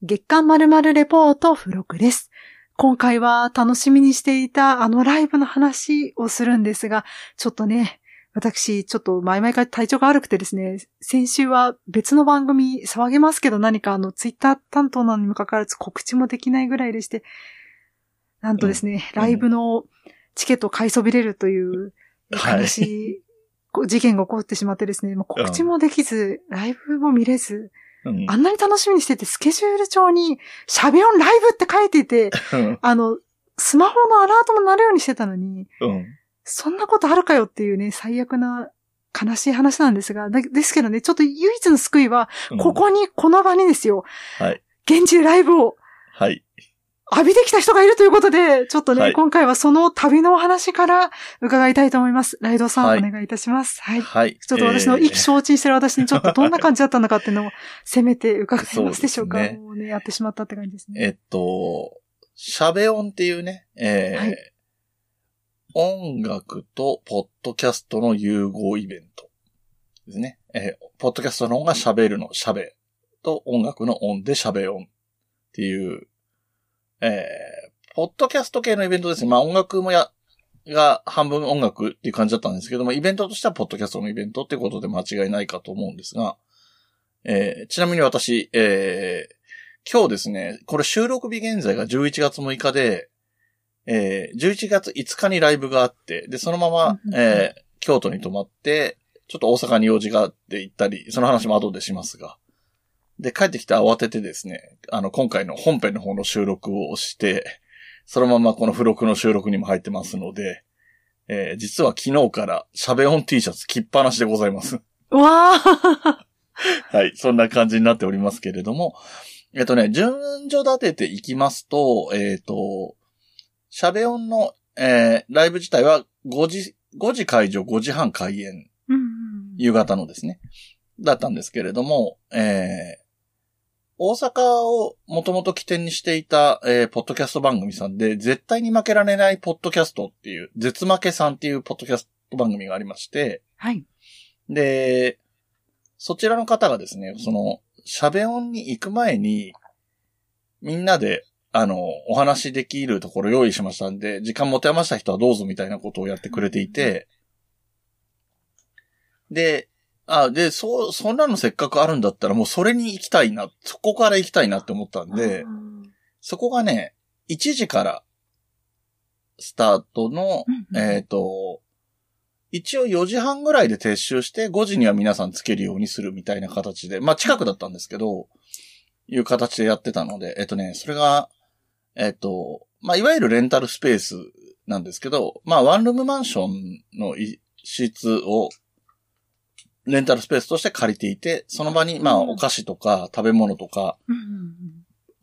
月刊〇〇レポート付録です。今回は楽しみにしていたあのライブの話をするんですが、ちょっとね、私、ちょっと前々から体調が悪くてですね、先週は別の番組騒げますけど何かあのツイッター担当なのにもかかわらず告知もできないぐらいでして、なんとですね、うん。ライブのチケットを買いそびれるというはい悲しい事件が起こってしまってですね、もう告知もできず、ライブも見れず、うんあんなに楽しみにしてて、スケジュール帳に、シャベオンライブって書いていて、うんあの、スマホのアラートも鳴るようにしてたのに、うん。そんなことあるかよっていうね、最悪な悲しい話なんですが、だですけどね、ちょっと唯一の救いは、うんここに、この場にですよ、はい。現地でライブをはい。浴びてきた人がいるということで、ちょっとね、はい今回はその旅のお話から伺いたいと思います。ライドさん、はいお願いいたします。はい。はい。ちょっと私の意気えー消沈してる私にちょっとどんな感じだったのかっていうのを、せめて伺えますでしょうかそうねもうね、やってしまったって感じですね。えっと、シャベオンっていうね、えーはい音楽とポッドキャストの融合イベントですね。えーポッドキャストの音が喋るのシャベと音楽の音でシャベオンっていう、えーポッドキャスト系のイベントですね。まあ音楽もや、が半分音楽っていう感じだったんですけども、イベントとしてはポッドキャストのイベントっていうことで間違いないかと思うんですが、えーちなみに私、えー今日ですね、これ収録日現在が11月6日で、えー11月5日にライブがあって、で、そのままえー京都に泊まって、ちょっと大阪に用事があって行ったり、その話も後でしますが。で、帰ってきて慌ててですね、あの、今回の本編の方の収録をして、そのままこの付録の収録にも入ってますので、えー実は昨日からシャベオン T シャツ着っぱなしでございます。うわーはい。そんな感じになっておりますけれども。えっとね、順序立てていきますと、えっ、と、シャベオンの、えーライブ自体は5時、5時会場、5時半開演、夕方のですね。だったんですけれども、えー大阪をもともと起点にしていた、えーポッドキャスト番組さんで、絶対に負けられないポッドキャストっていう、絶負けさんっていうポッドキャスト番組がありまして、はい。で、そちらの方がですね、その、シャベオンに行く前に、みんなで、あの、お話できるところ用意しましたんで、時間持て余した人はどうぞみたいなことをやってくれていて、で、あ、で、そう、そんなのせっかくあるんだったらもうそれに行きたいな、そこから行きたいなって思ったんで、うんそこがね、1時からスタートの、うんえっ、と、一応4時半ぐらいで撤収して5時には皆さんつけるようにするみたいな形で、まあ近くだったんですけど、いう形でやってたので、えっ、とね、それが、えっ、と、まあいわゆるレンタルスペースなんですけど、まあワンルームマンションの一室をレンタルスペースとして借りていて、その場にまあうん。お菓子とか食べ物とか、うんうんうん。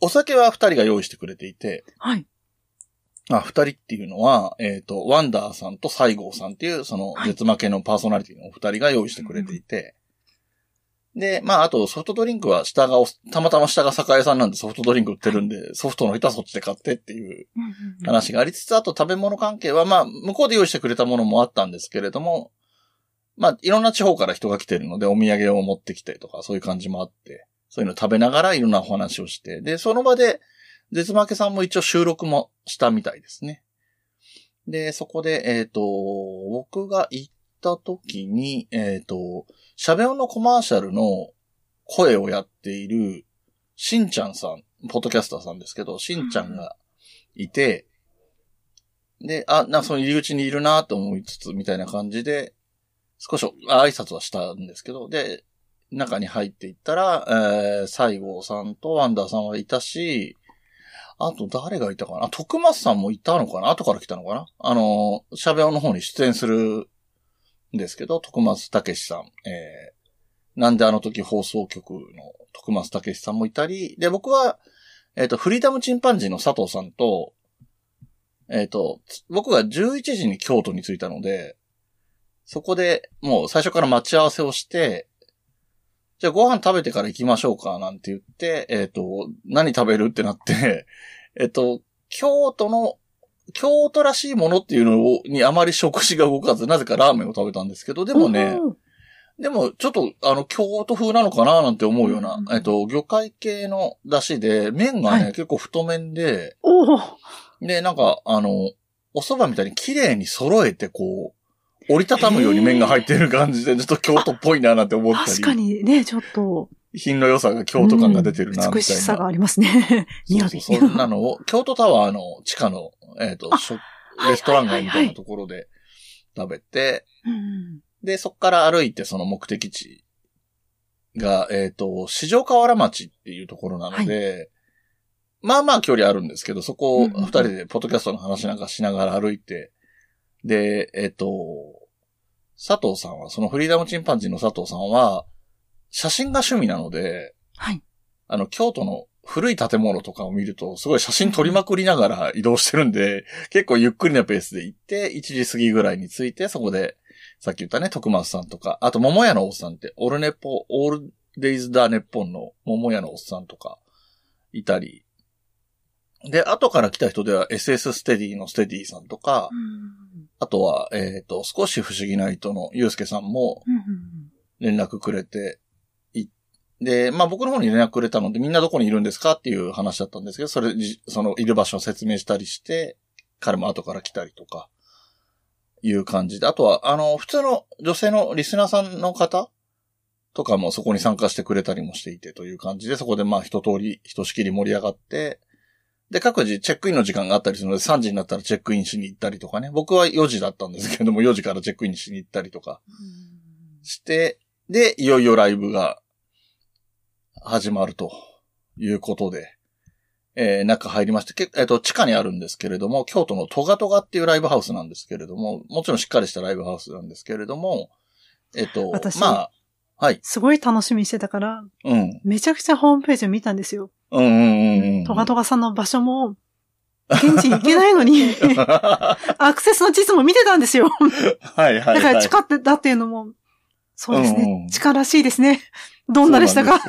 お酒は二人が用意してくれていて、はい。あ、二人っていうのは、えっ、と、ワンダーさんと西郷さんっていう、その、はい。絶負けのパーソナリティのお二人が用意してくれていて、で、まあ、あとソフトドリンクは下がお、たまたま下が酒屋さんなんでソフトドリンク売ってるんで、ソフトの人はそっちで買ってっていう話がありつつ、あと食べ物関係は、まあ、向こうで用意してくれたものもあったんですけれども、まあ、いろんな地方から人が来てるので、お土産を持ってきてとか、そういう感じもあって、そういうの食べながらいろんなお話をして、で、その場で、絶負けさんも一応収録もしたみたいですね。で、そこで、えっ、と、僕が行った時に、えっ、と、シャベオのコマーシャルの声をやっている、しんちゃんさん、ポッドキャスターさんですけど、しんちゃんがいて、で、あ、なその入り口にいるなと思いつつ、みたいな感じで、少し挨拶はしたんですけど、で、中に入っていったら、えー、西郷さんとワンダーさんはいたし、あと誰がいたかな、徳松さんもいたのかな？後から来たのかな？あの、シャベオの方に出演するんですけど、徳松武史さん、えー、なんであの時放送局の徳松武史さんもいたり、で、僕は、えっ、と、フリーダムチンパンジーの佐藤さんと、えっ、と、僕が11時に京都に着いたので、そこでもう最初から待ち合わせをして、じゃあご飯食べてから行きましょうか、なんて言って、えっ、と、何食べるってなって、えっと、京都の、京都らしいものっていうのをにあまり食事が動かず、なぜかラーメンを食べたんですけど、でもね、おーでも、ちょっと、あの、京都風なのかななんて思うような、うんえっと、魚介系の出汁で、麺がね、はい。結構太麺で、で、なんか、あの、お蕎麦みたいに綺麗に揃えて、こう、折りたたむように麺が入ってる感じで、ちょっと京都っぽいななんて思ったり。確かにね、ちょっと。品の良さが京都感が出てるな、みたいな。美しさがありますね。雅。そうそうそんなのを、京都タワーの地下の、えっ、と、あ食はいレストラン街みたいなところで食べて、うんで、そこから歩いてその目的地が、えっ、と、四条河原町っていうところなので、まあまあ距離あるんですけど、そこを二人でポッドキャストの話なんかしながら歩いて、で、えっ、と、佐藤さんは、そのフリーダムチンパンジーの佐藤さんは、写真が趣味なので、はい。あの、京都の古い建物とかを見ると、すごい写真撮りまくりながら 移動してるんで、結構ゆっくりなペースで行って、1時過ぎぐらいに着いて、そこで、さっき言ったね、徳松さんとか、あと、桃屋のおっさんって、オルネポ、オールデイズダーネッポンの桃屋のおっさんとか、いたり、で、後から来た人では SS ステディのステディさんとか、うんあとは、えっ、と、少し不思議な人のゆうすけさんも連絡くれて、い、で、まあ僕の方に連絡くれたので、みんなどこにいるんですかっていう話だったんですけど、それ、じそのいる場所を説明したりして、彼も後から来たりとか、いう感じで。あとは、あの、普通の女性のリスナーさんの方とかもそこに参加してくれたりもしていてという感じで、そこでまあ一通り、ひとしきり盛り上がって、で、各自チェックインの時間があったりするので、3時になったらチェックインしに行ったりとかね。僕は4時だったんですけれども、4時からチェックインしに行ったりとかして、で、いよいよライブが始まるということで、えー、中入りまして、けえっ、と、地下にあるんですけれども、京都のトガトガっていうライブハウスなんですけれども、もちろんしっかりしたライブハウスなんですけれども、えっ、と、私まあ、はい、すごい楽しみにしてたから、うん、めちゃくちゃホームページを見たんですよ。うん、うん、うんうん。トガトガさんの場所も、現地に行けないのに、は アクセスの地図も見てたんですよ。い、はい、はい。だから地下ってだっていうのも、そうですうんうんね。地下らしいですね。どんなでしたか？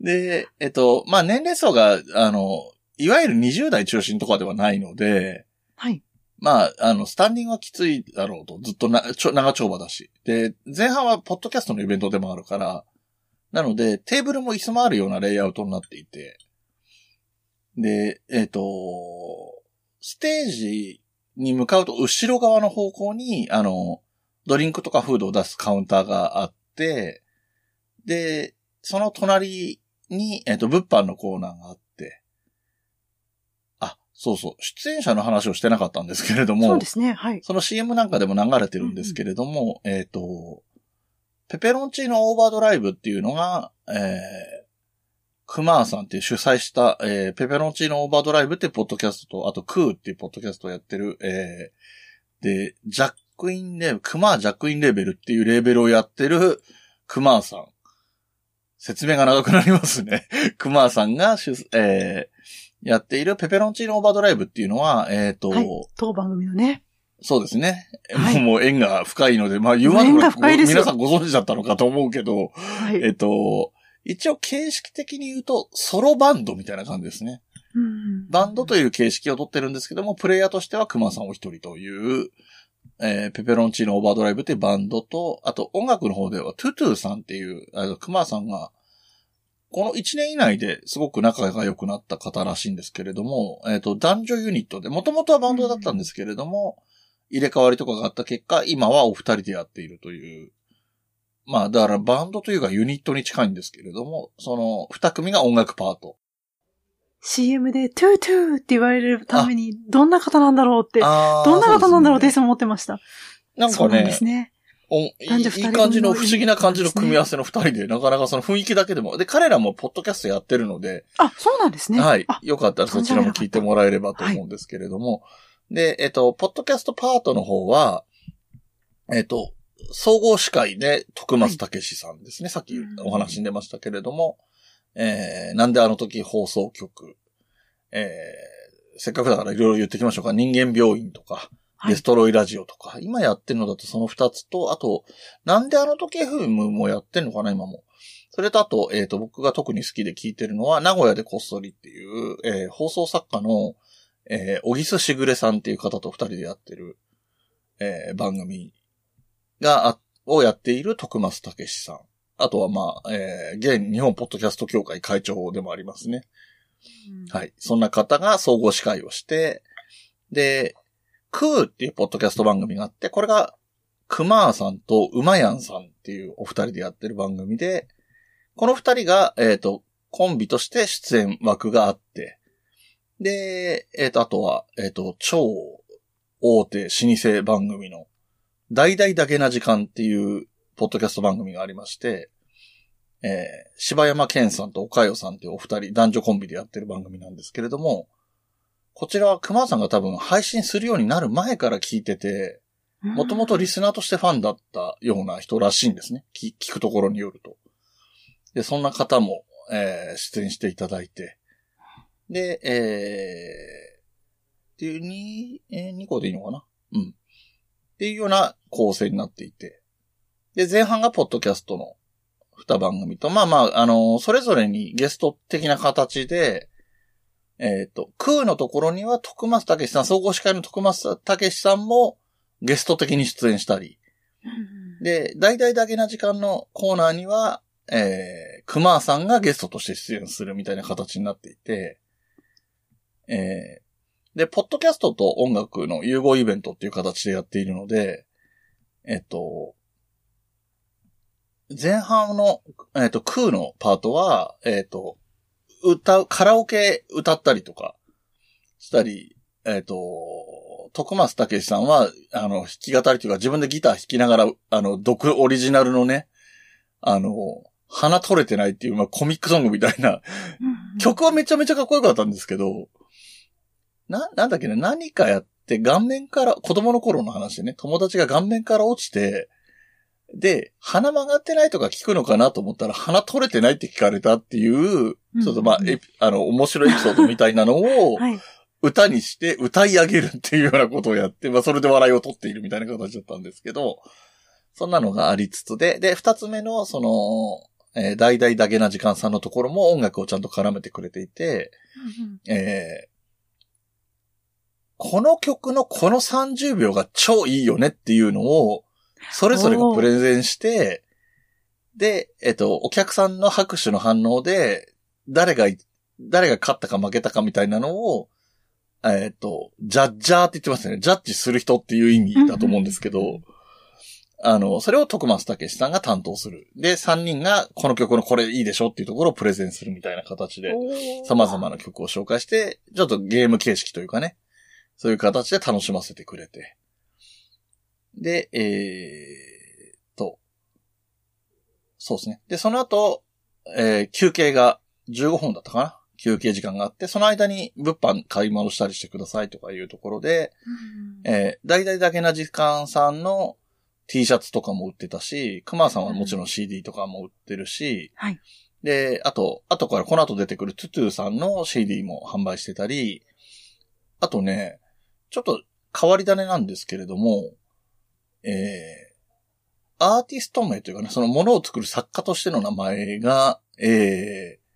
で、えっと、まあ、年齢層が、あの、いわゆる20代中心とかではないので、はい。まあ、あの、スタンディングはきついだろうと、ずっとな、ちょ、長丁場だし。で、前半はポッドキャストのイベントでもあるから、なので、テーブルも椅子もあるようなレイアウトになっていて、で、えっ、と、ステージに向かうと後ろ側の方向に、あの、ドリンクとかフードを出すカウンターがあって、で、その隣に、えっ、と、物販のコーナーがあって、あ、そうそう、出演者の話をしてなかったんですけれども、そうですね。はい。その CM なんかでも流れてるんですけれども、えっ、と、ペペロンチーノオーバードライブっていうのが、えー、クマーさんっていう主催した、えー、ペペロンチーノオーバードライブっていうポッドキャストと、あとクーっていうポッドキャストをやってる、えー、で、ジャックインレーベル、クマージャックインレーベルっていうレーベルをやってるクマーさん。説明が長くなりますね。クマーさんが主、えー、やっているペペロンチーノオーバードライブっていうのは、えっ、と、はい当番組のね。そうですね。はいもう縁が深いので、まあ言わ縁がな深いですよ皆さんご存知だったのかと思うけど、はい。えっと、一応形式的に言うと、ソロバンドみたいな感じですね。うんバンドという形式をとってるんですけども、プレイヤーとしては熊さんお一人という、えーペペロンチーノオーバードライブっていうバンドと、あと音楽の方ではトゥトゥさんっていう、あの熊さんが、この1年以内ですごく仲が良くなった方らしいんですけれども、えっ、と、男女ユニットで、もともとはバンドだったんですけれども、入れ替わりとかがあった結果、今はお二人でやっているという。まあ、だからバンドというかユニットに近いんですけれども、その二組が音楽パート。CM でトゥートゥーって言われるために、どんな方なんだろうって、あーどんな方なんだろうっていそつも思ってました。なんかねそうなんです、ね。おいい男女二人いい感じの不思議な感じの組組み合わせの二人で、なかなかその雰囲気だけでも。で、彼らもポッドキャストやってるので、あ、そうなんですね。はいあ。よかったらそちらも聞いてもらえればと思うんですけれども。で、えっと、ポッドキャストパートの方は、えっと、総合司会で徳松武史さんですね。さっきお話に出ましたけれども、えー、なんであの時放送局、えー、せっかくだからいろいろ言ってきましょうか。人間病院とか、はいデストロイラジオとか、今やってるのだとその二つと、あと、なんであの時 FM もやってんのかな、今も。それとあと、えっ、と、僕が特に好きで聞いてるのは、名古屋でこっそりっていう、えー放送作家の、えー、小木須しぐれさんっていう方と二人でやってる、えー番組があ、をやっている徳松武史さん。あとはまあ、えー、現日本ポッドキャスト協会会長でもありますね。はい。そんな方が総合司会をして、で、クーっていうポッドキャスト番組があって、これが、クマーさんとウマヤンさんっていうお二人でやってる番組で、この二人が、えっ、ー、と、コンビとして出演枠があって、で、えっ、ー、と、あとは、えっ、ー、と、超大手老舗番組の、大々だけな時間っていうポッドキャスト番組がありまして、えー、柴山健さんと岡代さんっていうお二人、男女コンビでやってる番組なんですけれども、こちらは熊さんが多分配信するようになる前から聞いてて、もともとリスナーとしてファンだったような人らしいんですね。聞くところによると。で、そんな方も、えー、出演していただいて。で、えー、っていう2、えー、2個でいいのかな？うん。っていうような構成になっていて。で、前半がポッドキャストの二番組と、まあまあ、あのー、それぞれにゲスト的な形で、えっ、ー、と、空のところには徳松武さん、総合司会の徳松武さんもゲスト的に出演したり、で、大々だけな時間のコーナーには、えー、熊さんがゲストとして出演するみたいな形になっていて、えー、で、ポッドキャストと音楽の融合イベントっていう形でやっているので、えっと、前半の、えっと、空のパートは、えっと、歌う、カラオケ歌ったりとかしたり、えっ、ー、と、徳松武さんは、あの、弾き語りというか自分でギター弾きながら、あの、独オリジナルのね、あの、鼻取れてないっていう、まあ、コミックソングみたいな、曲はめちゃめちゃかっこよかったんですけど、な、なんだっけね、何かやって顔面から、子供の頃の話でね、友達が顔面から落ちて、で、鼻曲がってないとか聞くのかなと思ったら、鼻取れてないって聞かれたっていう、ちょっとまあ、え、あの、面白いエピソードみたいなのを、歌にして歌い上げるっていうようなことをやって、まあ、それで笑いを取っているみたいな形だったんですけど、そんなのがありつつで、で、二つ目の、その、えー、大々だけな時間さんのところも音楽をちゃんと絡めてくれていて、えー、この曲のこの30秒が超いいよねっていうのを、それぞれがプレゼンして、で、えっと、お客さんの拍手の反応で、誰が、誰が勝ったか負けたかみたいなのを、えっと、ジャッジャーって言ってますね。ジャッジする人っていう意味だと思うんですけど、あの、それを徳松武さんが担当する。で、3人がこの曲のこれいいでしょっていうところをプレゼンするみたいな形で、様々な曲を紹介して、ちょっとゲーム形式というかね、そういう形で楽しませてくれて。で、えー、と、そうですね。で、その後、えー、休憩が15分だったかな？休憩時間があって、その間に物販買い物したりしてくださいとかいうところで、うん、えー、大々だけな時間さんの T シャツとかも売ってたし、熊さんはもちろん CD とかも売ってるし、はい。で、あと、後からこの後出てくるトゥトゥさんの CD も販売してたり、あとね、ちょっと変わり種なんですけれども、えー、アーティスト名というかね、そのものを作る作家としての名前が、えー、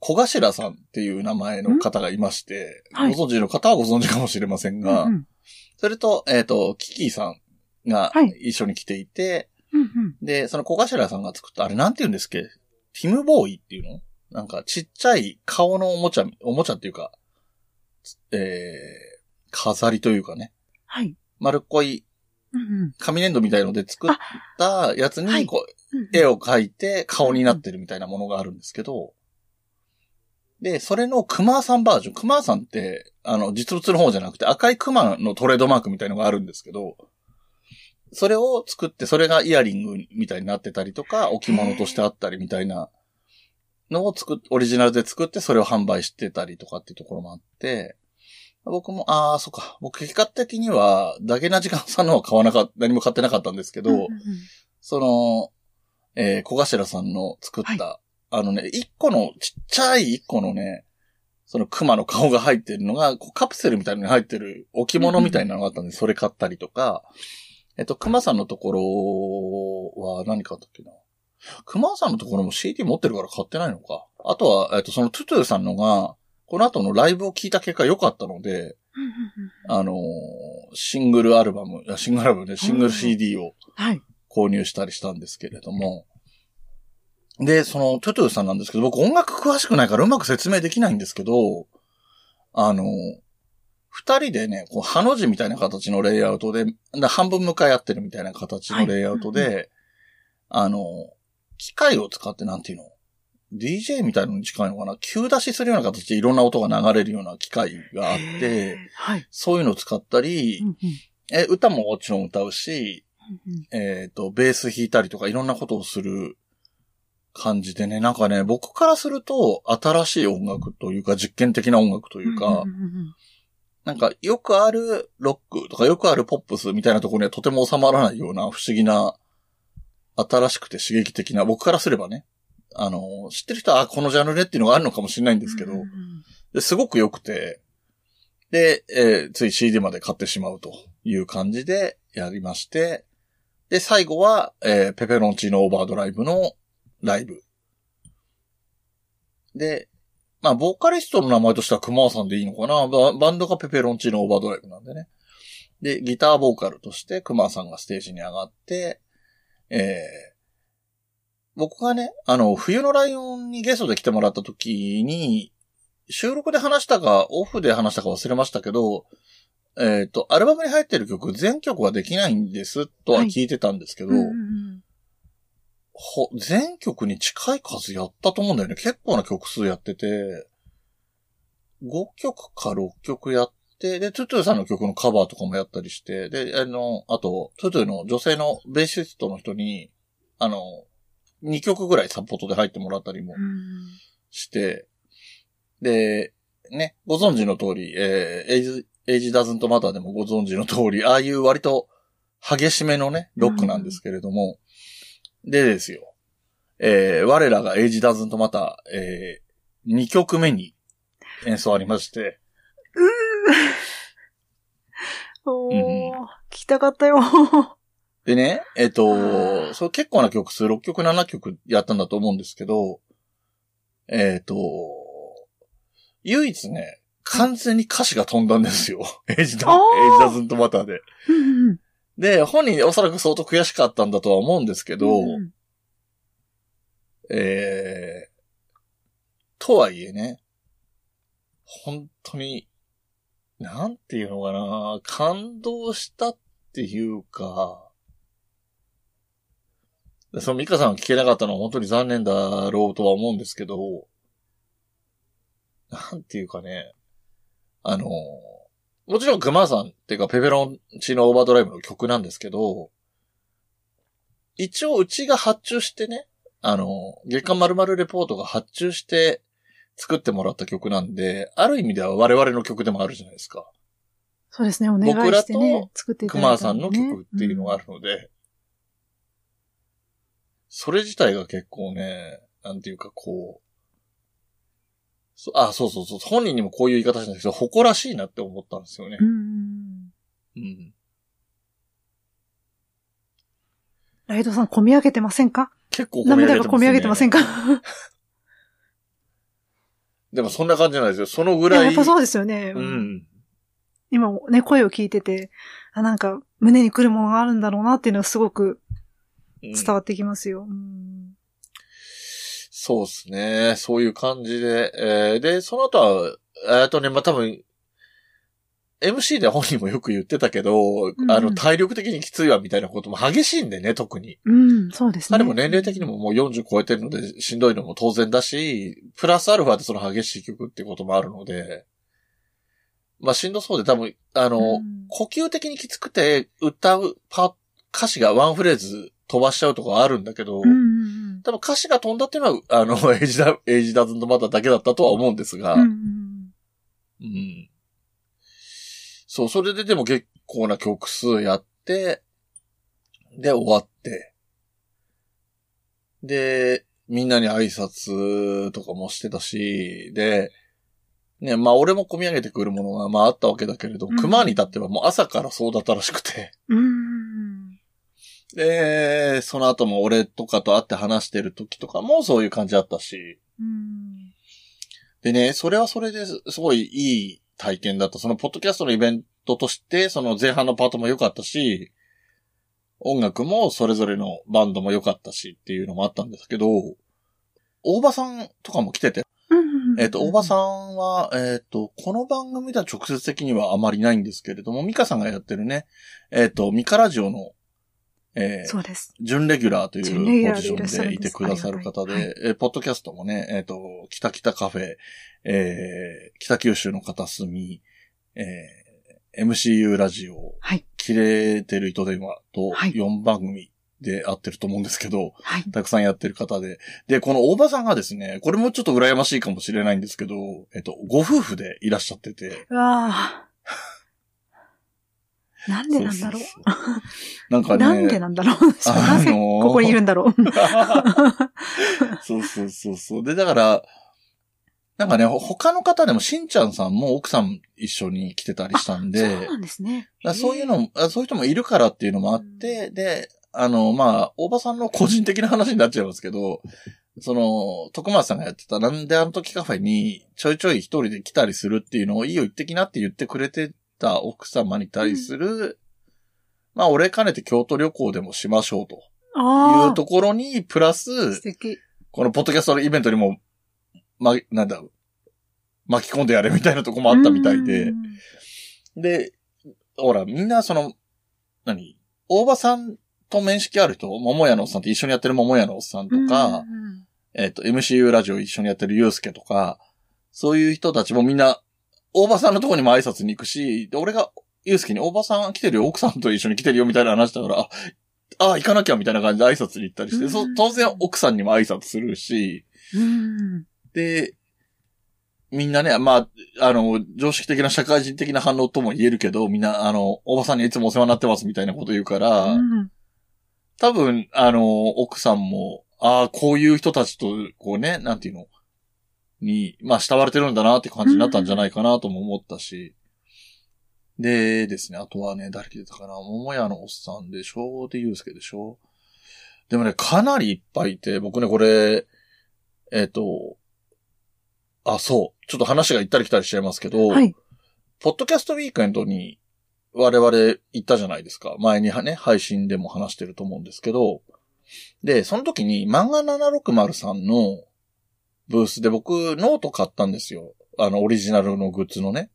小頭さんっていう名前の方がいまして、はい、ご存知の方はご存知かもしれませんが、うんうん、それと、えっ、ー、と、キキーさんが一緒に来ていて、はいで、その小頭さんが作った、あれなんて言うんですっけ？ティムボーイっていうの？なんかちっちゃい顔のおもちゃ、おもちゃっていうか、えー、飾りというかね。はい。丸っこい紙粘土みたいので作ったやつに、こう、絵を描いて顔になってるみたいなものがあるんですけど、で、それの熊さんバージョン。熊さんって、あの、実物の方じゃなくて赤い熊のトレードマークみたいのがあるんですけど、それを作って、それがイヤリングみたいになってたりとか、置物としてあったりみたいなのを作っ、オリジナルで作ってそれを販売してたりとかっていうところもあって、僕も、ああ、そっか。僕、結果的には、だけな時間さんのは買わなかった、何も買ってなかったんですけど、うんうんうん、その、えー、小頭さんの作った、はい、あのね、一個の、ちっちゃい一個のね、その熊の顔が入ってるのが、カプセルみたいに入ってる置物みたいなのがあったんで、それ買ったりとか、えっと、熊さんのところは何買ったっけな。熊さんのところも CD 持ってるから買ってないのか。あとは、えっと、そのトゥトゥさんのが、この後のライブを聞いた結果良かったので、あの、シングルアルバム、シングルアルバムでシングル CD を購入したりしたんですけれども。で、その、トゥトゥさんなんですけど、僕音楽詳しくないからうまく説明できないんですけど、あの、二人でね、こう、ハの字みたいな形のレイアウトで、半分向かい合ってるみたいな形のレイアウトで、はい、あの、機械を使ってなんていうの？?DJ みたいのに近いのかな？急出しするような形でいろんな音が流れるような機械があって、はい、そういうのを使ったり、うんうん、え歌ももちろん歌うし、うんうん、えっ、ー、と、ベース弾いたりとかいろんなことをする感じでね、なんかね、僕からすると新しい音楽というか実験的な音楽というか、なんかよくあるロックとかよくあるポップスみたいなところにはとても収まらないような不思議な、新しくて刺激的な、僕からすればね、あの、知ってる人は、このジャンルねっていうのがあるのかもしれないんですけど、ですごく良くて、で、えー、つい CD まで買ってしまうという感じでやりまして、で、最後は、えー、ペペロンチーノオーバードライブのライブ。で、まあ、ボーカリストの名前としては熊さんでいいのかな？バンドがペペロンチーノオーバードライブなんでね。で、ギターボーカルとして熊さんがステージに上がって、えー、僕がね、あの、冬のライオンにゲストで来てもらった時に、収録で話したか、オフで話したか忘れましたけど、えっ、ー、と、アルバムに入ってる曲、全曲はできないんです、とは聞いてたんですけど、はいうんうんほ、全曲に近い数やったと思うんだよね。結構な曲数やってて、5曲か6曲やって、で、トゥトゥさんの曲のカバーとかもやったりして、で、あの、あと、トゥトゥの女性のベーシストの人に、あの、2曲ぐらいサポートで入ってもらったりもして、で、ね、ご存知の通り、えー、エイジ、エイジダズントマターでもご存知の通り、ああいう割と激しめのね、ロックなんですけれども、でですよ。えー、我らが Age Doesn't Matter、えー、2曲目に演奏ありまして。うー。おー、うん、聞きたかったよ。でね、えっ、ー、と、そう結構な曲数、6曲、7曲やったんだと思うんですけど、えっ、ー、と、唯一ね、完全に歌詞が飛んだんですよ。Age Do、Age Doesn't Matter で。で、本人おそらく相当悔しかったんだとは思うんですけど、うん、えー、とはいえね、本当に、なんていうのかな、感動したっていうか、そのミカさんが聞けなかったのは本当に残念だろうとは思うんですけど、なんていうかね、あの、もちろんグマさんっていうかペペロンチのオーバードライブの曲なんですけど、一応うちが発注してね、あの、月間〇〇レポートが発注して作ってもらった曲なんで、ある意味では我々の曲でもあるじゃないですか。そうですね、お願いしてね、作っていただいた、ね、クマさんの曲っていうのがあるので、うん、それ自体が結構ね、なんていうかこう、そあ、そうそうそう。本人にもこういう言い方したんですけど、誇らしいなって思ったんですよね。うん。うん。ライドさん、込み上げてませんか？結構込み上げてます、ね、涙が込み上げてませんか？でもそんな感じじゃないですよ。そのぐらい。やっぱそうですよね。うん。今ね、声を聞いてて、あ、なんか、胸に来るものがあるんだろうなっていうのがすごく伝わってきますよ。うん、そうですね。そういう感じで。えー、で、その後は、えっとね、まあ、多分、MC で本人もよく言ってたけど、うん、あの、体力的にきついわみたいなことも激しいんでね、特に。うん、そうですね。彼も年齢的にももう40超えてるので、しんどいのも当然だし、プラスアルファでその激しい曲ってこともあるので、まあしんどそうで多分、あの、うん、呼吸的にきつくて歌うパ、歌詞がワンフレーズ飛ばしちゃうとかあるんだけど、うん多分歌詞が飛んだっていうのは、あの、エイジダ、 Age Doesn't Matter だけだったとは思うんですが、うん、うん。そう、それででも結構な曲数やって、で、終わって、で、みんなに挨拶とかもしてたし、で、ね、まあ俺も込み上げてくるものがまああったわけだけれど、うん、熊に至ってはもう朝からそうだったらしくて。うんで、その後も俺とかと会って話してる時とかもそういう感じだったし。でね、それはそれですごいいい体験だった。そのポッドキャストのイベントとして、その前半のパートも良かったし、音楽もそれぞれのバンドも良かったしっていうのもあったんですけど、大場さんとかも来てて、えっ、と、大場さんは、えっ、と、この番組では直接的にはあまりないんですけれども、ミカさんがやってるね、えっ、と、ミカラジオの、えー、そうです。準レギュラーと準レギュラーいうポジションでいてくださる方で、はいはいえーポッドキャストもね、えっ、と、北北カフェ、えー、北九州の片隅、えー、MCU ラジオ、はい。切れてる糸電話とはい4番組で合ってると思うんですけど、はい。たくさんやってる方で。で、この大場さんがですね、これもちょっと羨ましいかもしれないんですけど、えっと、ご夫婦でいらっしゃってて。うわぁ。なんでなんだろう？そうそうそうなんかね。なんでなんだろう？なぜあのーここにいるんだろう。そうそうそうそう。で、だから、なんかね、ほ他の方でもしんちゃんさんも奥さん一緒に来てたりしたんで、そうなんですね。らそういうのそういう人もいるからっていうのもあって、で、あの、まあ、大場さんの個人的な話になっちゃいますけど、その、徳松さんがやってた、なんであの時カフェにちょいちょい一人で来たりするっていうのをいいよ言ってきなって言ってくれてた奥様に対する、まあ、俺兼ねて京都旅行でもしましょうと。いうところに、プラス。このポッドキャストのイベントにも、ま、なんだ、巻き込んでやれみたいなとこもあったみたいで。う、ん。で、ほら、みんなその、何大場さんと面識ある人、桃屋のおっさんって一緒にやってる桃屋のおっさんとか、うんうんえっ、と、MCU ラジオ一緒にやってるゆうすけとか、そういう人たちもみんな、大場さんのとこにも挨拶に行くし、で、俺が、ゆうすけに大場さん来てるよ、奥さんと一緒に来てるよ、みたいな話だから、あ、あ、行かなきゃ、みたいな感じで挨拶に行ったりして、そうん当然奥さんにも挨拶するし、うん。で、みんなね、まあ、あの、常識的な社会人的な反応とも言えるけど、みんな、あの、おばさんにいつもお世話になってますみたいなこと言うから、うん多分、あの、奥さんも、ああ、こういう人たちと、こうね、なんていうの、に、まあ、慕われてるんだなって感じになったんじゃないかなとも思ったし、でですね、あとはね、誰来てたかな、桃屋のおっさんでしょ？で、ゆうすけでしょ？でもね、かなりいっぱいいて、僕ね、これ、えっ、と、あ、そう。ちょっと話が行ったり来たりしちゃいますけど、はい。ポッドキャストウィークエンドに我々行ったじゃないですか。前にはね、配信でも話してると思うんですけど、で、その時に漫画760さんのブースで僕ノート買ったんですよ。あの、オリジナルのグッズのね。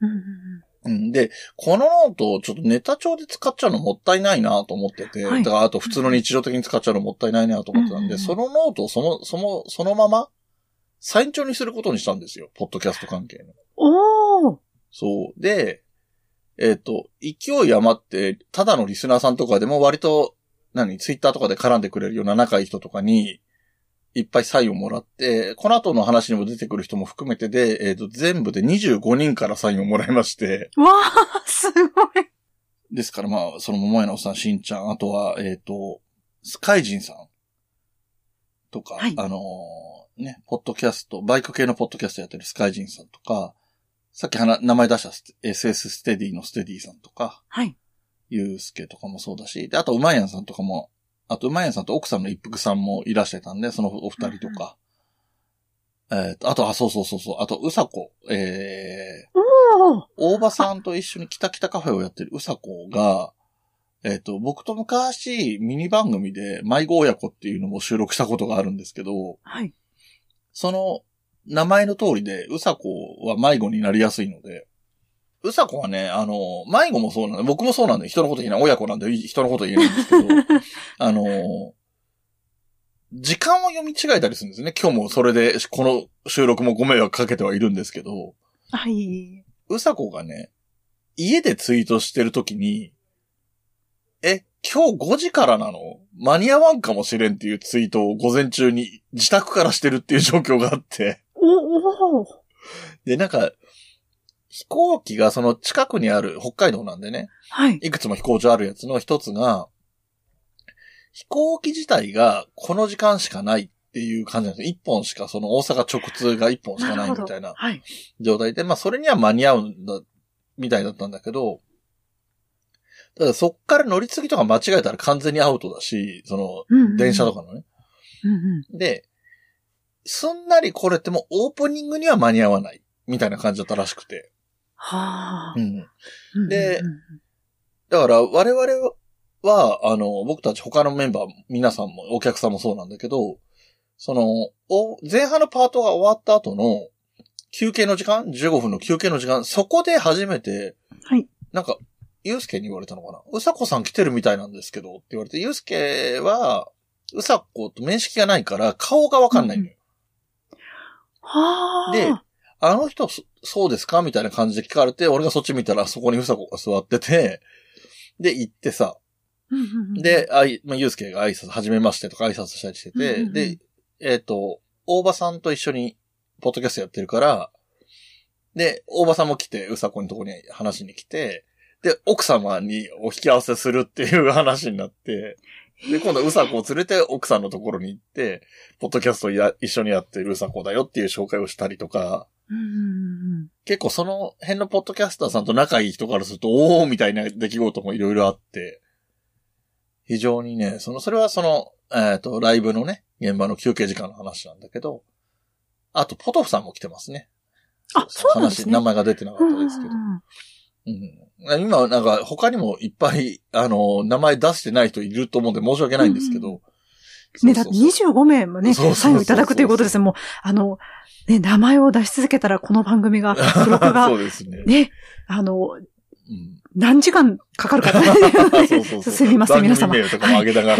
うんで、このノートをちょっとネタ帳で使っちゃうのもったいないなと思ってて、はいだからあと普通の日常的に使っちゃうのもったいないなと思ってたんで、そのノートをその、その、そのまま、サイン帳にすることにしたんですよ。ポッドキャスト関係の。おーそう。で、えっ、と、勢い余って、ただのリスナーさんとかでも割と、何、ツイッターとかで絡んでくれるような仲いい人とかに、いっぱいサインをもらって、この後の話にも出てくる人も含めてで、えっ、と、全部で25人からサインをもらいまして、わあ、すごい。ですからまあ、その桃屋のおっさん、しんちゃん、あとは、えっ、と、スカイジンさんとか、はいあのーね、ポッドキャスト、バイク系のポッドキャストやってるスカイジンさんとか、さっきはな名前出した SS ステディのステディさんとか、はい。ゆうすけとかもそうだし、で、あと、うまやんさんとかも、あと、うまやんさんと奥さんの一服さんもいらしてたんで、そのお二人とか。えっと、あと、あ、そうそうそうそう、あと、うさこ、えおーー、大場さんと一緒に北北カフェをやってるうさこが、えっ、と、僕と昔、ミニ番組で、迷子親子っていうのも収録したことがあるんですけど、はい。その、名前の通りで、うさこは迷子になりやすいので、うさこはね、あの、迷子もそうなんで、僕もそうなんで、人のこと言えな。い、親子なんで人のこと言えないんですけど、あの、時間を読み違えたりするんですね。今日もそれで、この収録もご迷惑かけてはいるんですけど、はい。うさこがね、家でツイートしてるときに、え、今日5時からなの？間に合わんかもしれんっていうツイートを午前中に自宅からしてるっていう状況があって、お、おー。で、なんか、飛行機がその近くにある、北海道なんでね、はい。いくつも飛行場あるやつの一つが、飛行機自体がこの時間しかないっていう感じなんですよ。一本しか、その大阪直通が一本しかないみたいなはい。状態で、まあそれには間に合うんだ、みたいだったんだけど、ただそっから乗り継ぎとか間違えたら完全にアウトだし、その、電車とかのね。うんうん。で、すんなりこれってもオープニングには間に合わない、みたいな感じだったらしくて。はあう。ん。うんでうんうんだから我々は、あの、僕たち他のメンバー、皆さんも、お客さんもそうなんだけど、その、お前半のパートが終わった後の休憩の時間 ?15 分の休憩の時間、そこで初めて、はい。なんか、ゆうすけに言われたのかな？うさこさん来てるみたいなんですけど、って言われて、ゆうすけは、うさこと面識がないから顔がわかんないのよ。はあ。であの人、そそうですか？みたいな感じで聞かれて、俺がそっち見たらそこにうさこが座ってて、で、行ってさ、で、あい、まあ、ゆうすけが挨拶、はじめましてとか挨拶したりしてて、で、えっ、と、大場さんと一緒に、ポッドキャストやってるから、で、大場さんも来て、うさこのとこに話しに来て、で、奥様にお引き合わせするっていう話になって、で、今度うさこを連れて奥さんのところに行って、ポッドキャストや、一緒にやってるうさこだよっていう紹介をしたりとか、うんうんうん結構その辺のポッドキャスターさんと仲いい人からすると、おーみたいな出来事もいろいろあって、非常にね、その、それはその、えっ、と、ライブのね、現場の休憩時間の話なんだけど、あと、ポトフさんも来てますね。あそうなんですね話、名前が出てなかうんったですけどう。ん。今、なんか、他にもいっぱい、あの、名前出してない人いると思うんで申し訳ないんですけど。ね、だって25名もね、そうそうそうそうサインをいただくということですもう、あの、ね、名前を出し続けたらこの番組が、付録がそ、うですね。ね、あの、うん何時間かかるか。すみません、皆様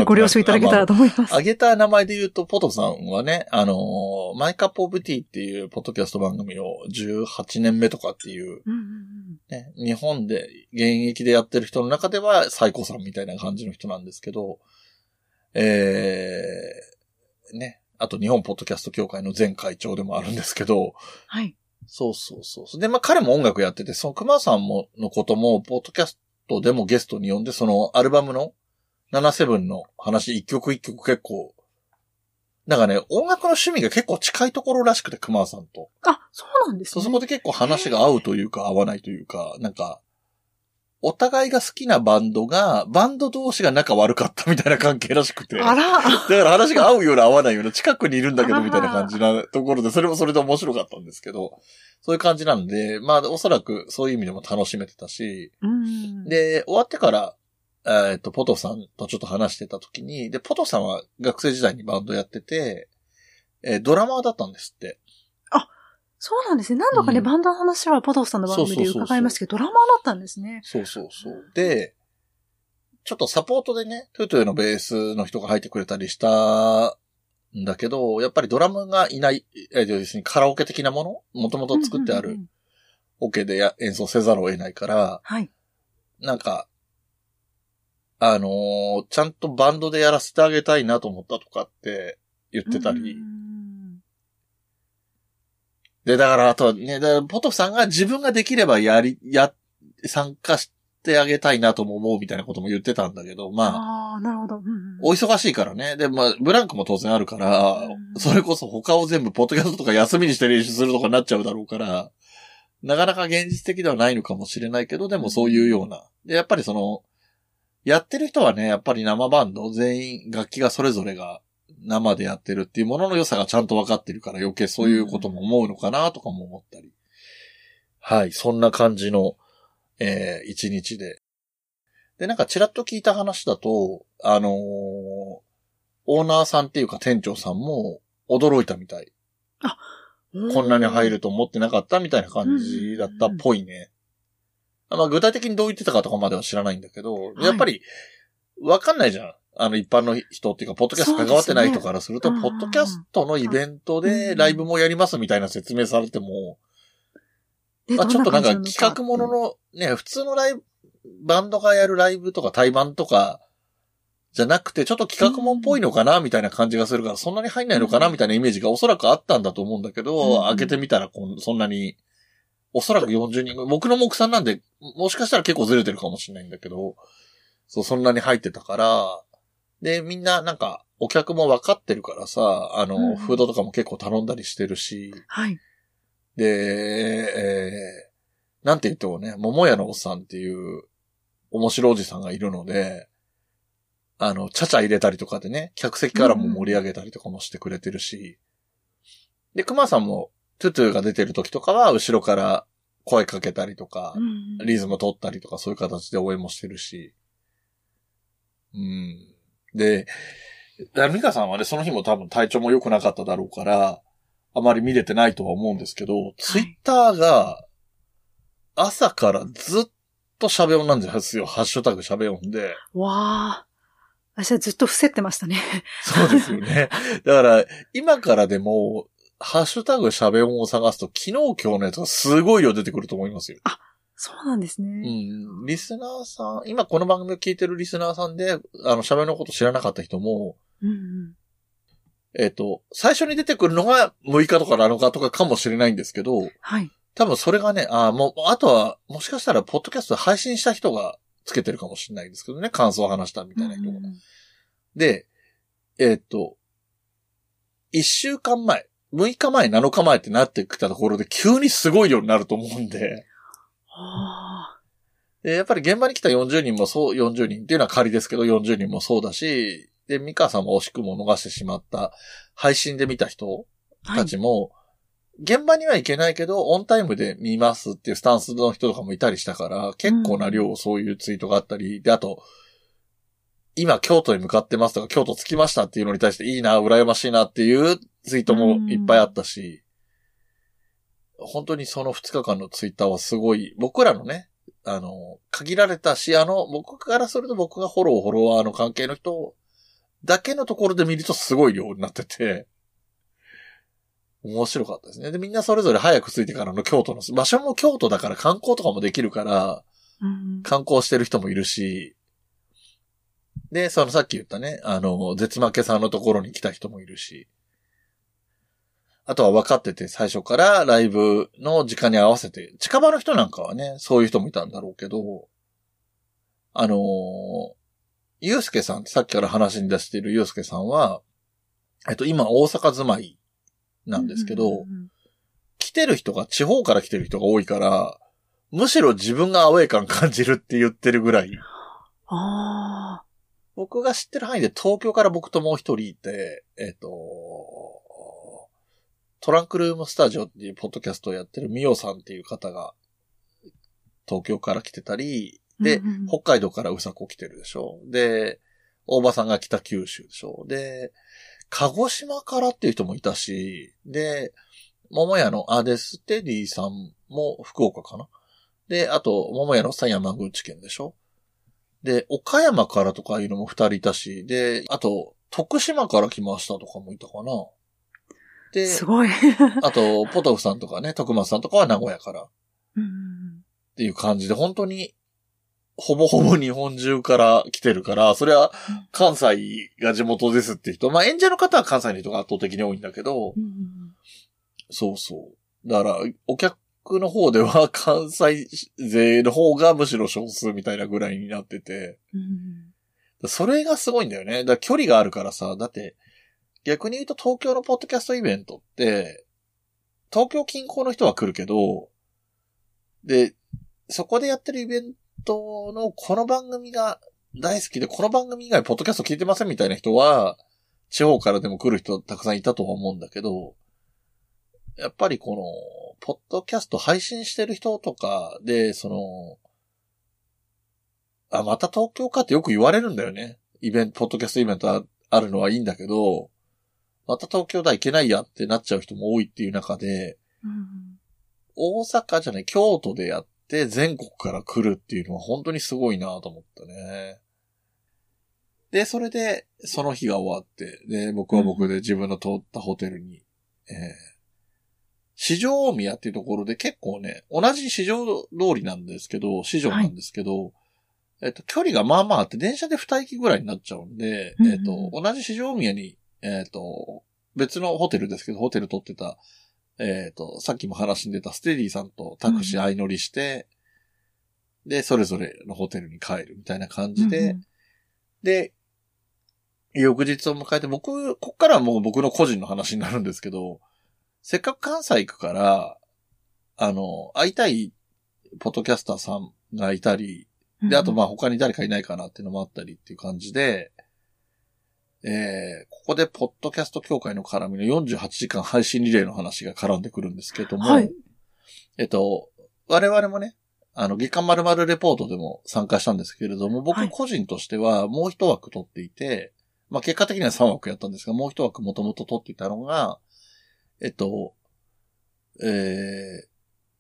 ご了承いただけたらと思います。あげた名前で言うと、ポトさんはね、あのーマイカップオブティーっていうポッドキャスト番組を18年目とかっていう、うんうんうんね、日本で現役でやってる人の中では最高さんみたいな感じの人なんですけど、えー、ね、あと日本ポッドキャスト協会の前会長でもあるんですけど、はい。そうそうそう。で、まあ彼も音楽やってて、その熊さんも、のことも、ポッドキャストでもゲストに呼んで、そのアルバムの77の話、一曲一曲結構、なんかね、音楽の趣味が結構近いところらしくて、熊さんと。あ、そうなんですね。そこで結構話が合うというか合わないというか、なんか、お互いが好きなバンドが、バンド同士が仲悪かったみたいな関係らしくて。あら、だから話が合うような合わないような近くにいるんだけどみたいな感じなところで、それもそれで面白かったんですけど、そういう感じなんで、まあおそらくそういう意味でも楽しめてたし、うん。で、終わってから、えっと、ポトさんとちょっと話してた時に、で、ポトさんは学生時代にバンドやってて、えードラマーだったんですって。そうなんですね。何度かね、うんバンドの話はポトフさんの番組でそうそうそうそう伺いましたけど、ドラマーだったんですね。そうそうそう。で、ちょっとサポートでね、トゥトゥのベースの人が入ってくれたりしたんだけど、やっぱりドラムがいない、えー要するにカラオケ的なものもともと作ってあるうんうんうんオケでや演奏せざるを得ないから、はい。なんか、あのーちゃんとバンドでやらせてあげたいなと思ったとかって言ってたり、うんで、だから、あとはね、ポトフさんが自分ができればやり、や、参加してあげたいなとも思うみたいなことも言ってたんだけど、まあ、ああ、なるほど。うんうんお忙しいからね。で、まあ、ブランクも当然あるからう、んそれこそ他を全部ポッドキャストとか休みにして練習するとかになっちゃうだろうから、なかなか現実的ではないのかもしれないけど、でもそういうような。で、やっぱりその、やってる人はね、やっぱり生バンド、全員楽器がそれぞれが生でやってるっていうものの良さがちゃんと分かってるから余計そういうことも思うのかなとかも思ったり。はい、そんな感じの、えー一日で。で、なんかちらっと聞いた話だと、あのーオーナーさんっていうか店長さんも驚いたみたい。こんなに入ると思ってなかったみたいな感じだったっぽいね。まあ具体的にどう言ってたかとかまでは知らないんだけど、いやっぱり、わかんないじゃん。あの一般の人っていうか、ポッドキャスト関わってない人からすると、ね。ポッドキャストのイベントでライブもやりますみたいな説明されても、ねまあちょっとなんかど企画ものの、ね、普通のライブ、バンドがやるライブとか対バンとか、じゃなくて、ちょっと企画もんっぽいのかなみたいな感じがするから、そんなに入んないのかなみたいなイメージがおそらくあったんだと思うんだけうんど、開けてみたらこんそんなに、おそらく40人ぐらい、僕の目算なんで、もしかしたら結構ずれてるかもしれないんだけど、そう、そん。なに入ってたから、で、みんななんか、お客も分かってるからさ、あの、うん。フードとかも結構頼んだりしてるし、はい。で、えー、なんて言ってもね、桃屋のおっさんっていう面白おじさんがいるので、あの、ちゃちゃ入れたりとかでね、客席からも盛り上げたりとかもしてくれてるし、で、熊さんも、トゥトゥが出てる時とかは、後ろから声かけたりとかう、んリズム取ったりとか、そういう形で応援もしてるし、うん。で、ミカさんはね、その日も多分体調も良くなかっただろうから、あまり見れてないとは思うんですけど、ツイッターが、朝からずっと喋音なんですよ。ハッシュタグ喋音で。わあ。私はずっと伏せってましたね。そうですよね。だから、今からでも、ハッシュタグ喋音を探すと、昨日今日のやつがすごい量出てくると思いますよ。そうなんですうね。ん。リスナーさん、今この番組を聞いてるリスナーさんで、あの、喋りのこと知らなかった人も、うんうん。えっ、と、最初に出てくるのが6日とか7日とかかもしれないんですけど、はい。多分それがね、あもう、あとは、もしかしたら、ポッドキャストで配信した人がつけてるかもしれないですけどね、感想を話したみたいな人が。うんうんで、えっ、と、1週間前、6日前、7日前ってなってきたところで、急にすごい量になると思うんで、あで、やっぱり現場に来た40人もそう、40人っていうのは仮ですけど、40人もそうだし、で、ミカさんも惜しくも逃してしまった、配信で見た人た。ちも、現場には行けないけど、オンタイムで見ますっていうスタンスの人とかもいたりしたから、結構な量そういうツイートがあったり、で、あと、今京都に向かってますとか、京都着きましたっていうのに対していいな、羨ましいなっていうツイートもいっぱいあったし、本当にその2日間のツイッターはすごい、僕らのね、あの、限られた視野の、僕からすると僕がフォロー、フォロワーの関係の人だけのところで見るとすごい量になってて、面白かったですね。で、みんなそれぞれ早く着いてからの京都の、場所も京都だから観光とかもできるから、うん観光してる人もいるし、で、そのさっき言ったね、あの、絶負けさんのところに来た人もいるし、あとは分かってて最初からライブの時間に合わせて、近場の人なんかはね、そういう人もいたんだろうけど、あのゆうすけさんってさっきから話に出しているゆうすけさんは、えっと、今大阪住まいなんですけど、うんうん来てる人が地方から来てる人が多いから、むしろ自分がアウェー感感じるって言ってるぐらい。あ僕が知ってる範囲で東京から僕ともう一人いて、えっ、と、トランクルームスタジオっていうポッドキャストをやってるミオさんっていう方が東京から来てたり、で、うんうん北海道からうさこ来てるでしょ。で、大場さんが北九州でしょ。で、鹿児島からっていう人もいたし、で、桃屋の、あ、で、ステディさんも福岡かな。で、あと、桃屋のさん山口県でしょ。で、岡山からとかいうのも二人いたし、で、あと、徳島から来ましたとかもいたかな。あ。で、すごい。あと、ポトフさんとかね、徳松さんとかは名古屋からっていう感じで、本当に、ほぼほぼ日本中から来てるから、それは関西が地元ですって人、まあ演者の方は関西の人が圧倒的に多いんだけど、うんうんそうそう。だから、お客の方では 関西勢の方がむしろ少数みたいなぐらいになってて、うんうんそれがすごいんだよね。だから距離があるからさ、だって、逆に言うと東京のポッドキャストイベントって、東京近郊の人は来るけど、で、そこでやってるイベントのこの番組が大好きで、この番組以外ポッドキャスト聞いてませんみたいな人は、地方からでも来る人たくさんいたとは思うんだけど、やっぱりこの、ポッドキャスト配信してる人とかで、その、あ、また東京かってよく言われるんだよね。イベント、ポッドキャストイベントああるのはいいんだけど、また東京だ行けないやってなっちゃう人も多いっていう中で、うん大阪じゃない、京都でやって全国から来るっていうのは本当にすごいなと思ったね。で、それで、その日が終わって、で、僕は僕で自分の通ったホテルに、えー、市場大宮っていうところで結構ね、同じ市場通りなんですけど、市場なんですけど、えっと、距離がまあまああって、電車で二駅ぐらいになっちゃうんで、うんうんえっと、同じ市場大宮に、えっと、別のホテルですけど、ホテル取ってた、えっ、と、さっきも話に出たステディさんとタクシー相乗りして、で、それぞれのホテルに帰るみたいな感じで、うんうん。で、翌日を迎えて、僕、こっからはもう僕の個人の話になるんですけど、せっかく関西行くから、あの、会いたいポッドキャスターさんがいたり、で、あとまあ他に誰かいないかなっていうのもあったりっていう感じで、えー、ここでポッドキャスト協会の絡みの48時間配信リレーの話が絡んでくるんですけども、はい。えっと、我々もね、あの、月間〇〇レポートでも参加したんですけれども、僕はい個人としてはもう一枠取っていて、まあ結果的には3枠やったんですが、もう一枠もともと取っていたのが、えっと、えー、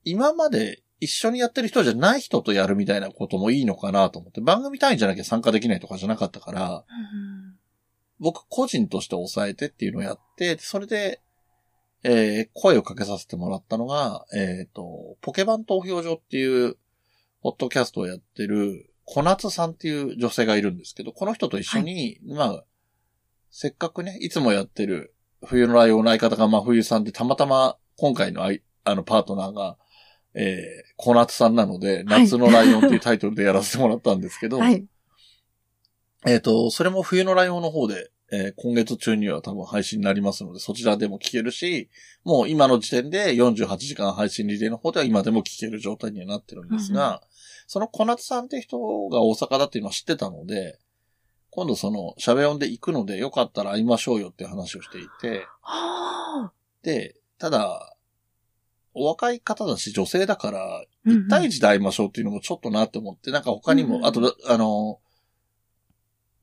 今まで一緒にやってる人じゃない人とやるみたいなこともいいのかなと思って、番組単位じゃなきゃ参加できないとかじゃなかったから、僕個人として抑えてっていうのをやって、それで、えー声をかけさせてもらったのが、えっ、と、ポケバン投票所っていう、ポッドキャストをやってる、小夏さんっていう女性がいるんですけど、この人と一緒に、まあ、せっかくね、いつもやってる、冬のライオンの相方が真冬さんで、たまたま今回のあいあのパートナーが、えー、小夏さんなので、はい夏のライオンっていうタイトルでやらせてもらったんですけど、はい。えっ、と、それも冬のライオンの方で、えー今月中には多分配信になりますので、そちらでも聞けるし、もう今の時点で48時間配信リレーの方では今でも聞ける状態にはなってるんですが、その小夏さんって人が大阪だっていうのは知ってたので、今度その、シャベオンで行くのでよかったら会いましょうよっていう話をしていて、はあ。で、ただ、お若い方だし女性だから、うんうん。一対一で会いましょうっていうのもちょっとなって思って、なんか他にも、うんうん。あと、あの、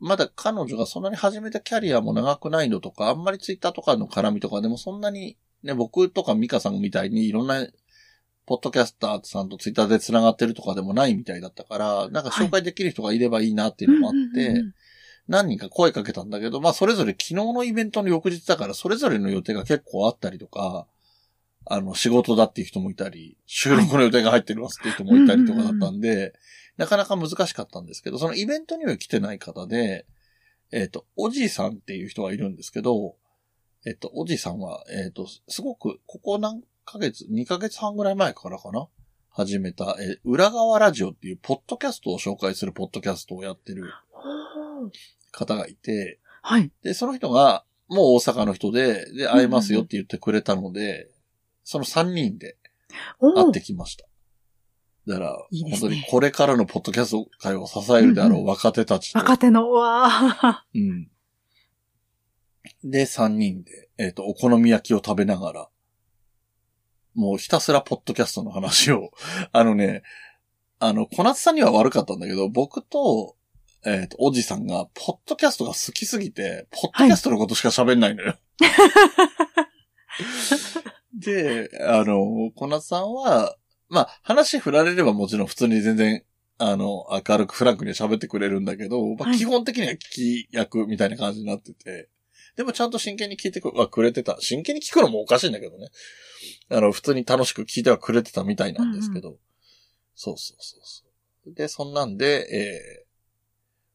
まだ彼女がそんなに始めたキャリアも長くないのとか、あんまりツイッターとかの絡みとかでもそんなに、ね、僕とかミカさんみたいにいろんな、ポッドキャスターさんとツイッターで繋がってるとかでもないみたいだったから、なんか紹介できる人がいればいいなっていうのもあって、何人か声かけたんだけど、まあそれぞれ昨日のイベントの翌日だから、それぞれの予定が結構あったりとか、あの、仕事だっていう人もいたり、収録の予定が入ってますっていう人もいたりとかだったんで、なかなか難しかったんですけど、そのイベントには来てない方で、えっ、と、おじいさんっていう人がいるんですけど、えっ、と、おじいさんは、えっ、と、すごく、ここ何ヶ月、2ヶ月半ぐらい前からかな始めた、えー裏側ラジオっていうポッドキャストを紹介するポッドキャストをやってる方がいて、はい。で、その人が、もう大阪の人で、で、会えますよって言ってくれたので、その3人で会ってきました。だから、いいね本当にこれからのポッドキャスト界を支えるであろうんうう若手たちと、若手の、うわあ。うん。で、3人で、えっ、と、お好み焼きを食べながら、もうひたすらポッドキャストの話を、あのね、あの、小夏さんには悪かったんだけど、僕と、えっ、と、おじさんが、ポッドキャストが好きすぎて、ポッドキャストのことしか喋んないのよ。で、あの、小夏さんは、まあ、話振られればもちろん普通に全然、あの、明るくフランクに喋ってくれるんだけど、まあ、はい基本的には聞き役みたいな感じになってて、でもちゃんと真剣に聞いてくはくれてた。真剣に聞くのもおかしいんだけどね。あの、普通に楽しく聞いてはくれてたみたいなんですけど。そうそうそうそう。で、そんなんで、えー、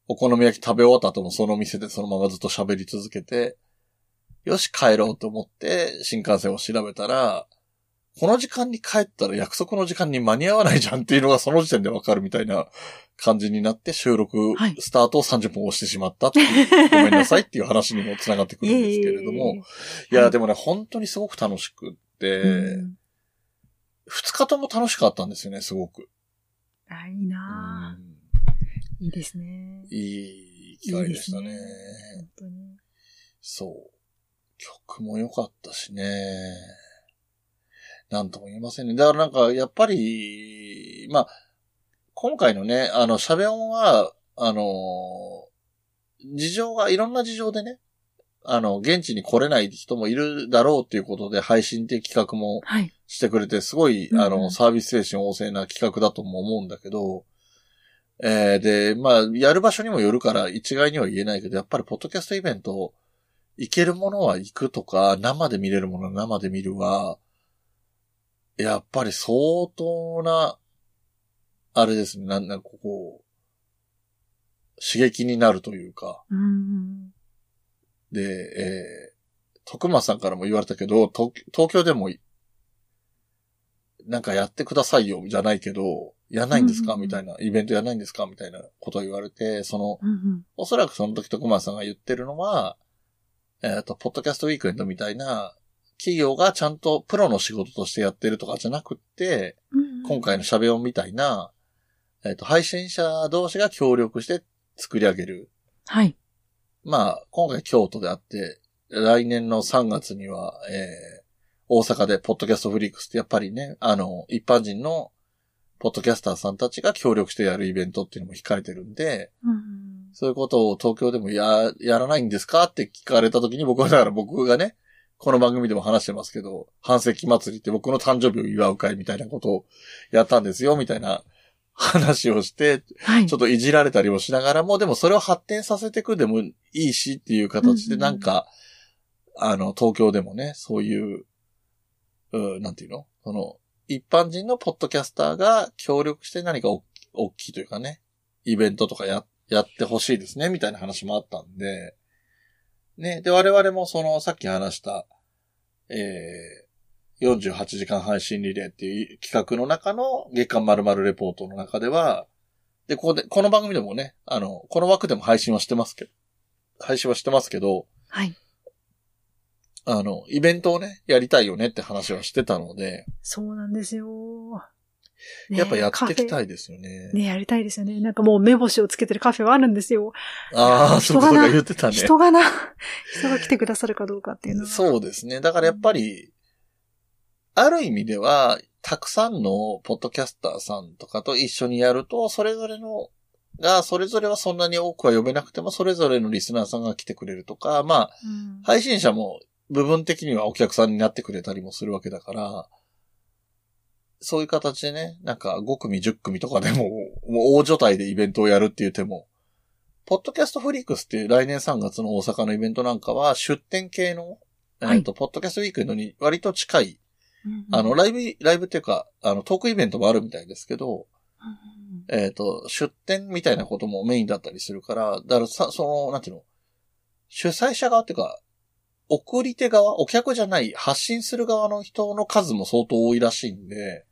お好み焼き食べ終わった後もその店でそのままずっと喋り続けて、よし、帰ろうと思って、新幹線を調べたら、この時間に帰ったら約束の時間に間に合わないじゃんっていうのがその時点でわかるみたいな感じになって収録はいスタートを30分押してしまったっていう、ごめんなさいっていう話にも繋がってくるんですけれども、いや、でもね、本当にすごく楽しくって、うん二日とも楽しかったんですよね、すごく。あ、いいなあうんいいですね。いい機会でしたね。いいです本当に。そう。曲も良かったしね。なんとも言えませんね。だからなんか、やっぱり、まあ、今回のね、あの、シャベオンは、あの、事情が、いろんな事情でね、あの、現地に来れない人もいるだろうっていうことで配信って企画もはい。してくれて、すごい、あの、サービス精神旺盛な企画だとも思うんだけど、えーで、まあ、やる場所にもよるから一概には言えないけど、やっぱりポッドキャストイベント、行けるものは行くとか、生で見れるものは生で見るは、やっぱり相当な、あれですね、なんなんかこう、刺激になるというか、うん。で、えー、徳間さんからも言われたけど、東東京でもい、なんかやってくださいよ、じゃないけど、やらないんですか、みたいな、イベントやらないんですか？みたいなことを言われて、その、うんうん。おそらくその時徳間さんが言ってるのは、えっ、と、ポッドキャストウィークエンドみたいな、企業がちゃんとプロの仕事としてやってるとかじゃなくって、うん今回のシャベオンみたいな、えっ、と、配信者同士が協力して作り上げる。はい。まあ、今回京都であって、来年の3月には、えー、大阪でポッドキャストフリークスってやっぱりね、あの、一般人のポッドキャスターさんたちが協力してやるイベントっていうのも控えてるんで、うん。そういうことを東京でもや、やらないんですかって聞かれた時に僕はだから僕がね、この番組でも話してますけど、半世紀祭りって僕の誕生日を祝う会みたいなことをやったんですよ、みたいな話をして、はい。ちょっといじられたりもしながらも、でもそれを発展させていくでもいいしっていう形で、うんうんなんか、あの、東京でもね、そういう、うなんていうの？その、一般人のポッドキャスターが協力して何かお大きいというかね、イベントとかや、やってほしいですね、みたいな話もあったんで、ね、で、我々もその、さっき話した、えー、48時間配信リレーっていう企画の中の月間〇〇レポートの中では、で、ここで、この番組でもね、あの、この枠でも配信はしてますけど、配信はしてますけど、はい。あの、イベントをね、やりたいよねって話はしてたので、そうなんですよ。ねやっぱやっていきたい。いですよね。ね、やりたいですよね。なんかもう目星をつけてるカフェはあるんですよ。ああ、そうか言ってたね。人がな、人が来てくださるかどうかっていうのは。そうですね。だからやっぱり、ある意味では、たくさんのポッドキャスターさんとかと一緒にやると、それぞれの、が、それぞれはそんなに多くは呼べなくても、それぞれのリスナーさんが来てくれるとか、まあ、うん。配信者も部分的にはお客さんになってくれたりもするわけだから、そういう形でね、なんか5組10組とかでも、もう大所帯でイベントをやるっていう手も、ポッドキャストフリークスっていう来年3月の大阪のイベントなんかは出展系の、はいえっと、ポッドキャストウィークエンドに割と近い、うんあの、ライブ、ライブっていうか、あの、トークイベントもあるみたいですけど、うんえっ、と、出店みたいなこともメインだったりするから、だからさ、その、なんていうの、主催者側っていうか、送り手側、お客じゃない、発信する側の人の数も相当多いらしいんで、お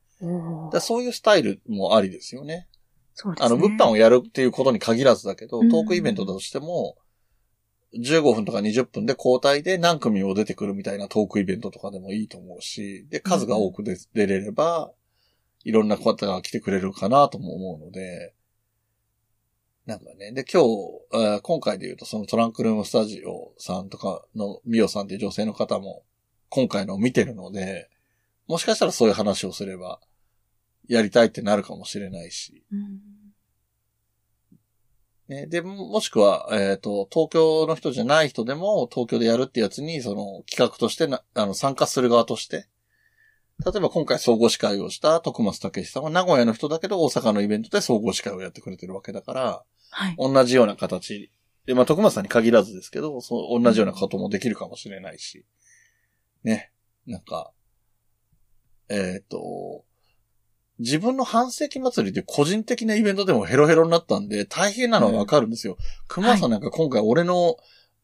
だそういうスタイルもありですよね。そうですね。あの、物販をやるっていうことに限らずだけど、うんトークイベントだとしても、15分とか20分で交代で何組も出てくるみたいなトークイベントとかでもいいと思うし、で、数が多くで出れれば、いろんな方が来てくれるかなとも思うので、なんかね、で、今日、今回で言うとそのトランクルームスタジオさんとかのミオさんっていう女性の方も今回のを見てるので、もしかしたらそういう話をすれば、やりたいってなるかもしれないし、うん。ね、で、ももしくは、えっ、と、東京の人じゃない人でも、東京でやるってやつに、その、企画としてな、あの、参加する側として、例えば今回総合司会をした徳松武史さんは名古屋の人だけど大阪のイベントで総合司会をやってくれてるわけだから、はい。同じような形。で、まあ徳松さんに限らずですけど、そう、同じようなこともできるかもしれないし、ね、なんか、えっ、と、自分の半世紀祭りって個人的なイベントでもヘロヘロになったんで、大変なのはわかるんですよ。熊谷さんなんか今回俺の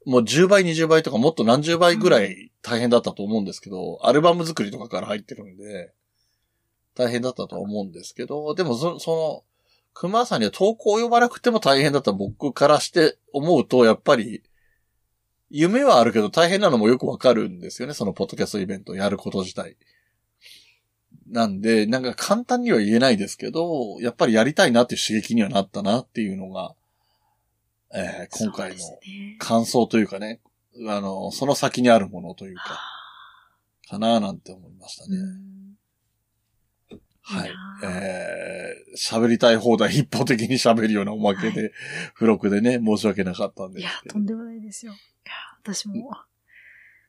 もう10倍、20倍とかもっと何十倍ぐらい大変だったと思うんですけど、アルバム作りとかから入ってるんで、大変だったとは思うんですけど、でもそその、熊谷さんには投稿を呼ばなくても大変だった僕からして思うと、やっぱり、夢はあるけど大変なのもよくわかるんですよね、そのポッドキャストイベントをやること自体。なんで、なんか簡単には言えないですけど、やっぱりやりたいなっていう刺激にはなったなっていうのが、えー今回の感想というかね、あの、その先にあるものというか、かななんて思いましたね。うん。はい。いや。えー、喋りたい放題一方的に喋るようなおまけで、付録でね、申し訳なかったんでいやすけ、ど。とんでもないですよ。いや、私も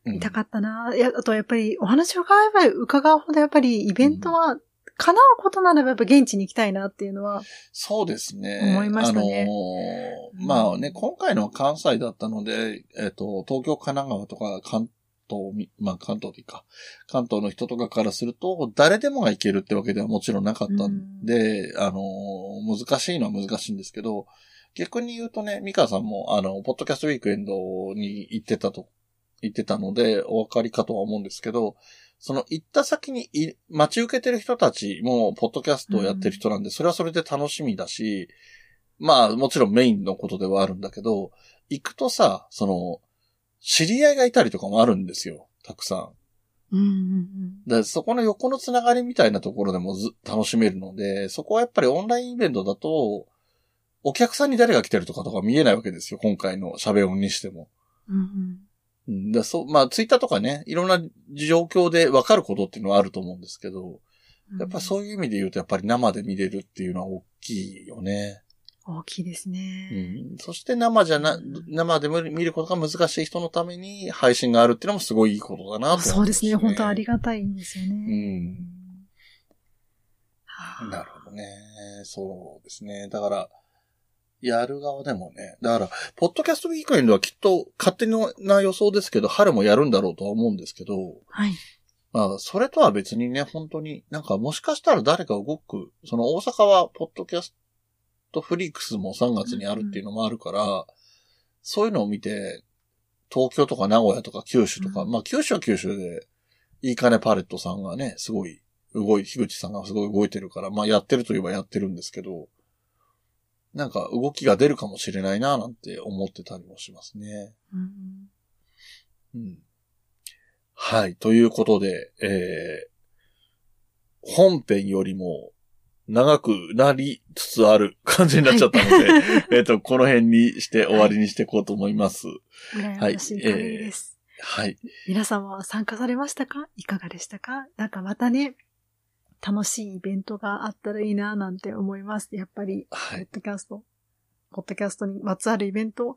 うん。見たかったな。いや、あとやっぱりお話を伺えば伺うほどやっぱりイベントは叶うことならばやっぱ現地に行きたいなっていうのは、そうですね。思いましたね。あのーまあね、今回のは関西だったので、えっ、と、東京、神奈川とか関東み、まあ関東でいいか、関東の人とかからすると、誰でもが行けるってわけではもちろんなかったんで、あのー難しいのは難しいんですけど、逆に言うとね、ミカさんも、あの、ポッドキャストウィークエンドに行ってたと、行ってたので、お分かりかとは思うんですけど、その行った先にい待ち受けてる人たちも、ポッドキャストをやってる人なんで、それはそれで楽しみだし、まあ、もちろんメインのことではあるんだけど、行くとさ、その、知り合いがいたりとかもあるんですよ。たくさん。うんうんうん。で、そこの横のつながりみたいなところでもず楽しめるので、そこはやっぱりオンラインイベントだと、お客さんに誰が来てるとかとか見えないわけですよ。今回の喋音にしても。うんだそう、まあ、ツイッターとかね、いろんな状況で分かることっていうのはあると思うんですけど、やっぱそういう意味で言うと、やっぱり生で見れるっていうのは大きいよね。大きいですね。うん。そして生じゃな、生で見ることが難しい人のために配信があるっていうのもすごいいいことだなと思います、そうですね。本当ありがたいんですよね。うん。はあなるほどね。そうですね。だから、やる側でもね。だから、ポッドキャストウィークエンドはきっと勝手な予想ですけど、春もやるんだろうとは思うんですけど、はい。まあ、それとは別にね、本当に、なんかもしかしたら誰か動く、その大阪はポッドキャストフリークスも3月にあるっていうのもあるから、そういうのを見て、東京とか名古屋とか九州とか、うんまあ九州は九州で、いいかねパレットさんがね、すごい動い、樋口さんがすごい動いてるから、まあやってるといえばやってるんですけど、なんか動きが出るかもしれないななんて思ってたりもしますね。うんうんはい。ということで、えー、本編よりも長くなりつつある感じになっちゃったので、えっと、この辺にして終わりにしていこうと思います。羨ましい限りです。はい。皆様は参加されましたか？いかがでしたか？なんかまたね、楽しいイベントがあったらいいななんて思います。やっぱり、はい。ポッドキャスト、ポッドキャストにまつわるイベントを、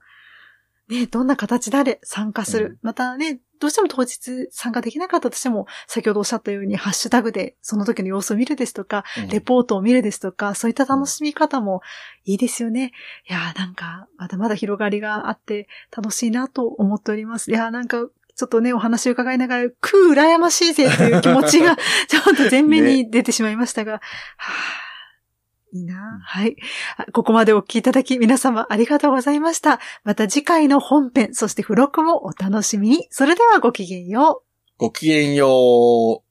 ね、どんな形であれ参加する。うんまたね、どうしても当日参加できなかったとしても、先ほどおっしゃったように、ハッシュタグでその時の様子を見るですとか、うんレポートを見るですとか、そういった楽しみ方もいいですよね。いやーなんか、まだまだ広がりがあって楽しいなと思っております。いやーなんか、ちょっとね、お話を伺いながら、くう羨ましいぜという気持ちが、ちょっと前面に出てしまいましたが、はあいいな。はい。あここまでお聞きいただき、皆様ありがとうございました。また次回の本編、そして付録もお楽しみに。それではごきげんよう。ごきげんよう。